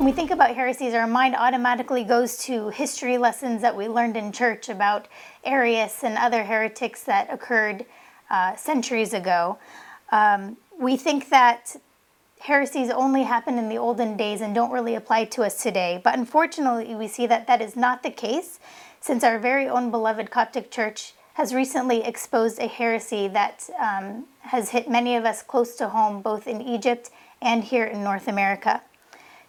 When we think about heresies, our mind automatically goes to history lessons that we learned in church about Arius and other heretics that occurred uh, centuries ago. Um, we think that heresies only happen in the olden days and don't really apply to us today. But unfortunately, we see that that is not the case since our very own beloved Coptic Church has recently exposed a heresy that um, has hit many of us close to home, both in Egypt and here in North America.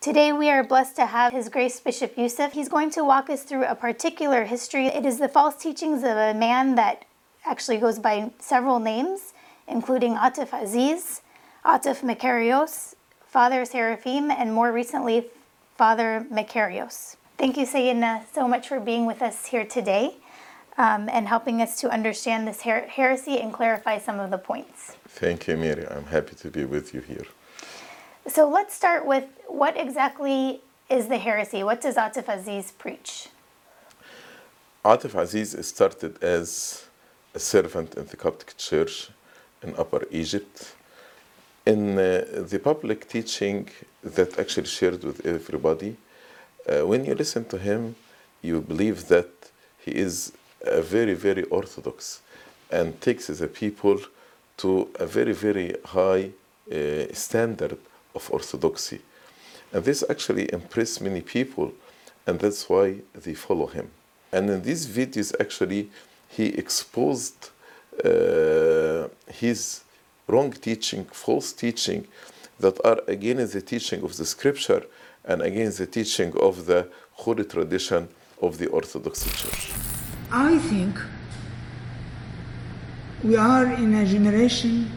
Today, we are blessed to have His Grace Bishop Yusuf. He's going to walk us through a particular history. It is the false teachings of a man that actually goes by several names, including Atif Aziz, Atif Makarios, Father Seraphim, and more recently, Father Makarios. Thank you, Sayyidina, so much for being with us here today um, and helping us to understand this her- heresy and clarify some of the points. Thank you, Mary. I'm happy to be with you here. So let's start with what exactly is the heresy? What does Atif Aziz preach? Atif Aziz started as a servant in the Coptic Church in Upper Egypt. In uh, the public teaching that actually shared with everybody, uh, when you listen to him, you believe that he is a very, very orthodox and takes the people to a very, very high uh, standard of orthodoxy. And this actually impressed many people, and that's why they follow him. And in these videos, actually, he exposed uh, his wrong teaching, false teaching that are against the teaching of the scripture and against the teaching of the holy tradition of the Orthodox Church. I think we are in a generation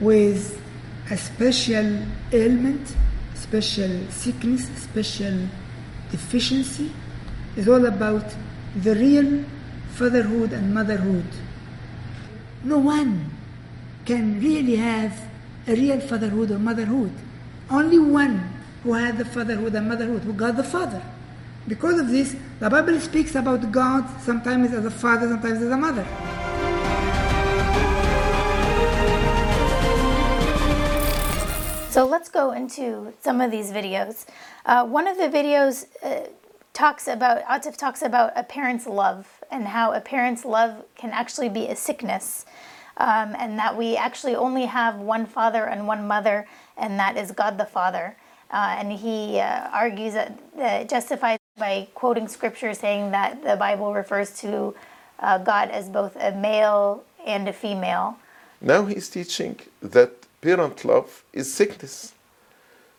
with a special ailment, special sickness, special deficiency. It's all about the real fatherhood and motherhood. No one can really have a real fatherhood or motherhood. Only one who had the fatherhood and motherhood, who got the Father. Because of this, the Bible speaks about God sometimes as a father, sometimes as a mother. Go into some of these videos. Uh, one of the videos uh, talks about, Atif talks about a parent's love and how a parent's love can actually be a sickness. Um, and that we actually only have one father and one mother, and that is God the Father. Uh, and he uh, argues that uh, justifies by quoting scripture saying that the Bible refers to uh, God as both a male and a female. Now he's teaching that parent love is sickness.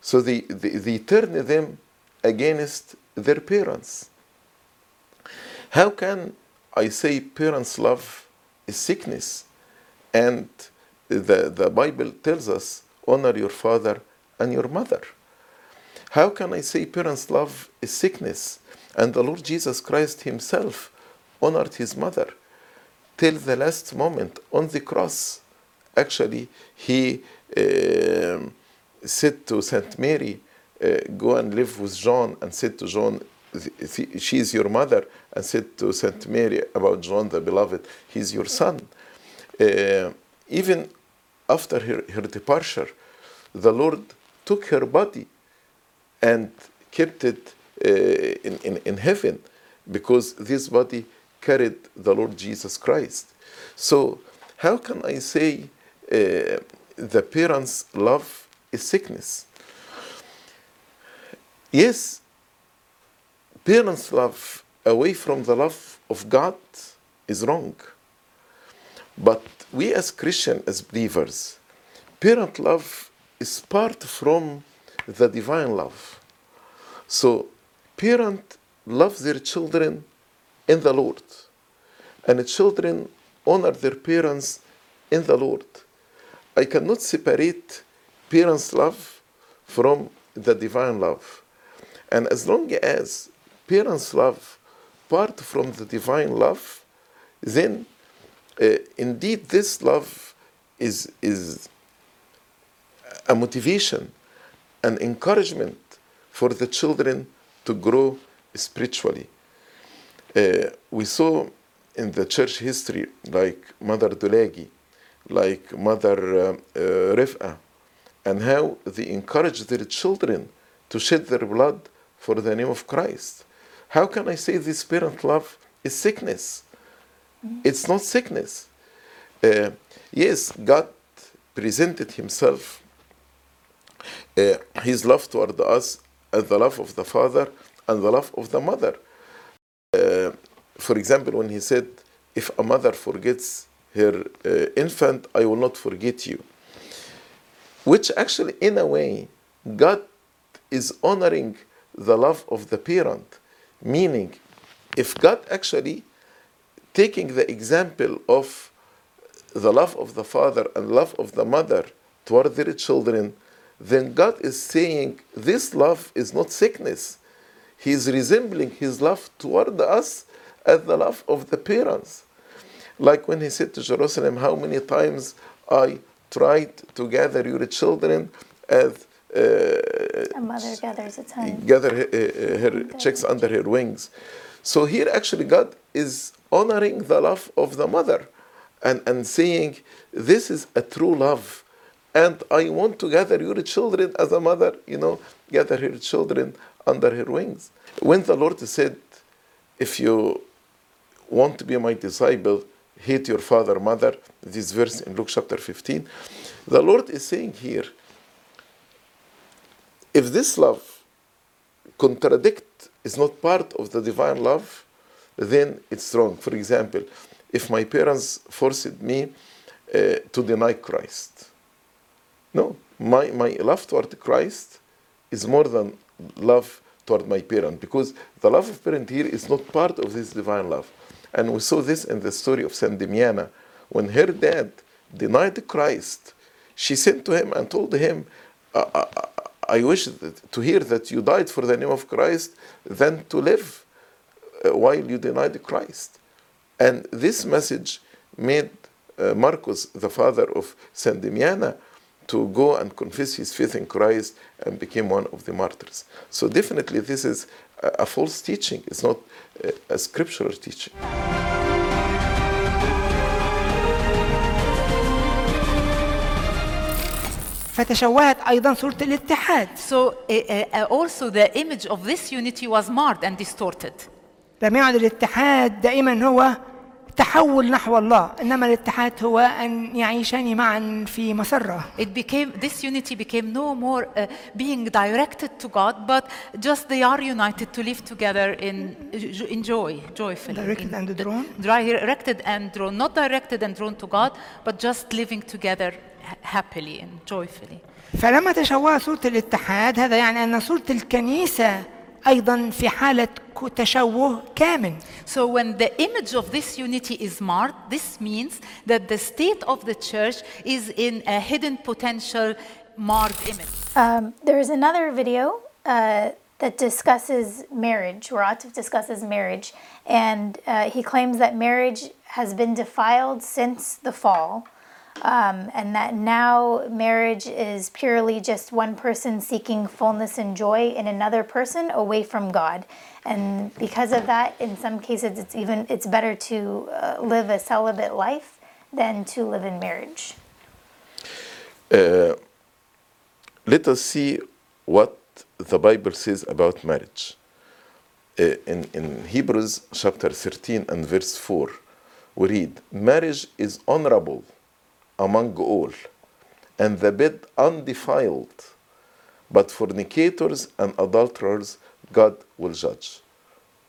So they, they, they turn them against their parents. How can I say parents' love is sickness? And the, the Bible tells us honor your father and your mother. How can I say parents' love is sickness? And the Lord Jesus Christ Himself honored His mother till the last moment on the cross. Actually, He uh, said to Saint Mary, uh, Go and live with John, and said to John, She is your mother, and said to Saint Mary about John the beloved, He's your son. Uh, even after her, her departure, the Lord took her body and kept it uh, in, in, in heaven because this body carried the Lord Jesus Christ. So, how can I say uh, the parents' love is sickness? Yes, parents' love away from the love of God is wrong. But we as Christians, as believers, parent love is part from the divine love. So parent love their children in the Lord, and children honor their parents in the Lord. I cannot separate parents' love from the divine love. And as long as parents' love part from the divine love, then uh, indeed this love is, is a motivation, an encouragement for the children to grow spiritually. Uh, we saw in the church history, like Mother Dulagi, like Mother uh, uh, Rif'a, and how they encourage their children to shed their blood for the name of Christ. How can I say this parent love is sickness? It's not sickness. Uh, yes, God presented Himself, uh, His love toward us, as the love of the Father and the love of the mother. Uh, for example, when He said, If a mother forgets her uh, infant, I will not forget you. Which actually, in a way, God is honoring the love of the parent. Meaning, if God actually taking the example of the love of the father and love of the mother toward their children, then God is saying this love is not sickness. He is resembling his love toward us as the love of the parents. Like when he said to Jerusalem, How many times I tried to gather your children as uh, A mother gathers its son. gather her, uh, her chicks under her wings. So here, actually, God is honoring the love of the mother and, and saying, This is a true love. And I want to gather your children as a mother, you know, gather her children under her wings. When the Lord said, If you want to be my disciple, hate your father, mother, this verse in Luke chapter 15, the Lord is saying here, if this love contradict is not part of the divine love, then it's wrong. For example, if my parents forced me uh, to deny Christ, no, my, my love toward Christ is more than love toward my parent because the love of parent here is not part of this divine love. And we saw this in the story of Saint Damiana. When her dad denied Christ, she sent to him and told him, I, wish to hear that you died for the name of Christ than to live uh, while you denied Christ. And this message made uh, Marcus, the father of Saint Damiana, to go and confess his faith in Christ and became one of the martyrs. So definitely this is a, a false teaching. It's not a, a scriptural teaching. فتشوهت أيضا صورة الاتحاد So uh, uh, also the image of this unity was marred and distorted. لم يعد الاتحاد دائما هو تحول نحو الله إنما الاتحاد هو أن يعيشان معا في مسرة It became this unity became no more uh, being directed to God, but just they are united to live together in in joy, joyfully. Directed in- and drawn? Directed and drawn, not directed and drawn to God, but just living together ha- happily and joyfully. فلما تشوه صورة الاتحاد هذا يعني أن صورة الكنيسة أيضا في حالة ك- تشوه كامل So when the image of this unity is marred, this means that the state of the church is in a hidden potential marred image. Um, there is another video uh, that discusses marriage, where Atif discusses marriage, and uh, he claims that marriage has been defiled since the fall, um, and that now marriage is purely just one person seeking fullness and joy in another person away from God. And because of that, in some cases, it's even it's better to uh, live a celibate life than to live in marriage. Uh, let us see what the Bible says about marriage. Uh, in, in Hebrews chapter 13 and verse 4, we read, Marriage is honorable among all, and the bed undefiled, but fornicators and adulterers God will judge.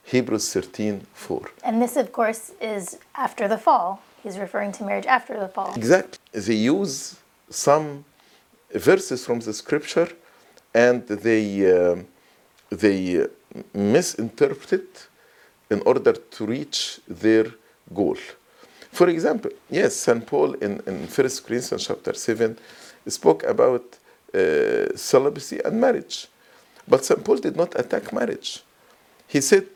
Hebrews 13 4. And this, of course, is after the fall. He's referring to marriage after the fall. Exactly. They use some verses from the scripture and they, um they uh, misinterpret it in order to reach their goal. For example, yes, St. Paul in, in 1 Corinthians chapter 7 spoke about uh, celibacy and marriage. But St. Paul did not attack marriage. He said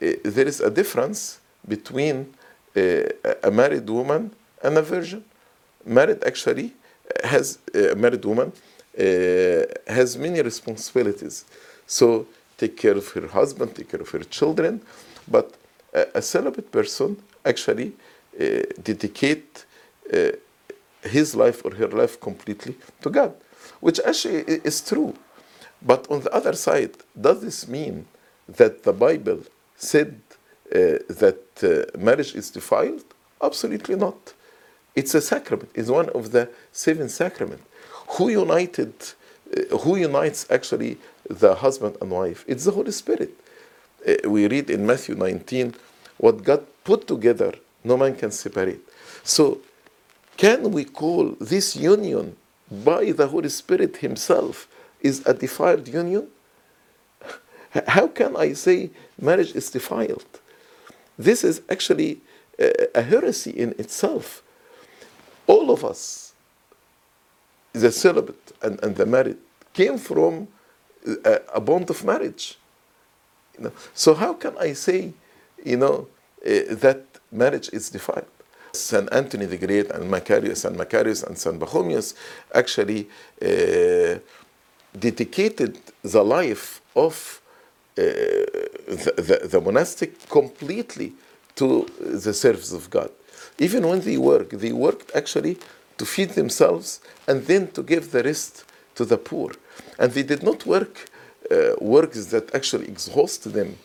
uh, there is a difference between uh, a married woman and a virgin. Married actually has a married woman uh, has many responsibilities. So take care of her husband, take care of her children, but a, a celibate person actually uh, dedicate uh, his life or her life completely to God, which actually is true. But on the other side, does this mean that the Bible said uh, that uh, marriage is defiled? Absolutely not. It's a sacrament. It's one of the seven sacraments. Who united? Uh, who unites actually the husband and wife? It's the Holy Spirit. Uh, we read in Matthew 19, what God put together, no man can separate. So, can we call this union by the Holy Spirit Himself is a defiled union? How can I say marriage is defiled? This is actually a, heresy in itself. All of us, the celibate and, and the married, came from a, a bond of marriage. You know? So how can I say, you know, uh, that marriage is defiled? Saint Anthony the Great and Macarius and Macarius and Saint Pachomius actually uh, dedicated the life of uh, the, the, the monastic completely to the service of God. Even when they work, they worked actually to feed themselves and then to give the rest to the poor. And they did not work uh, works that actually exhaust them.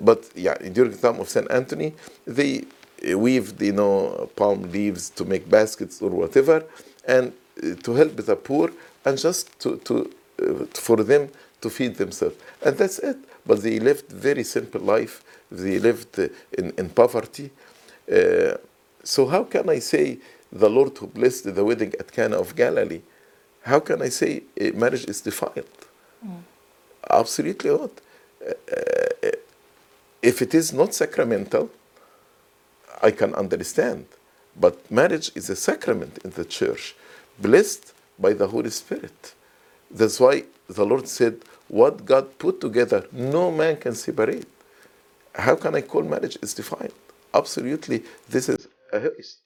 But yeah, during the time of Saint Anthony, they weaved, you know, palm leaves to make baskets or whatever, and uh, to help the poor, and just to, to uh, for them to feed themselves, and that's it. But they lived very simple life. They lived in, in poverty. Uh, so how can I say the Lord who blessed the wedding at Cana of Galilee? How can I say marriage is defiled? Absolutely not. Uh, uh, if it is not sacramental, I can understand. But marriage is a sacrament in the church, blessed by the Holy Spirit. That's why the Lord said, What God put together, no man can separate. How can I call marriage is defiled? Absolutely, this is a heresy.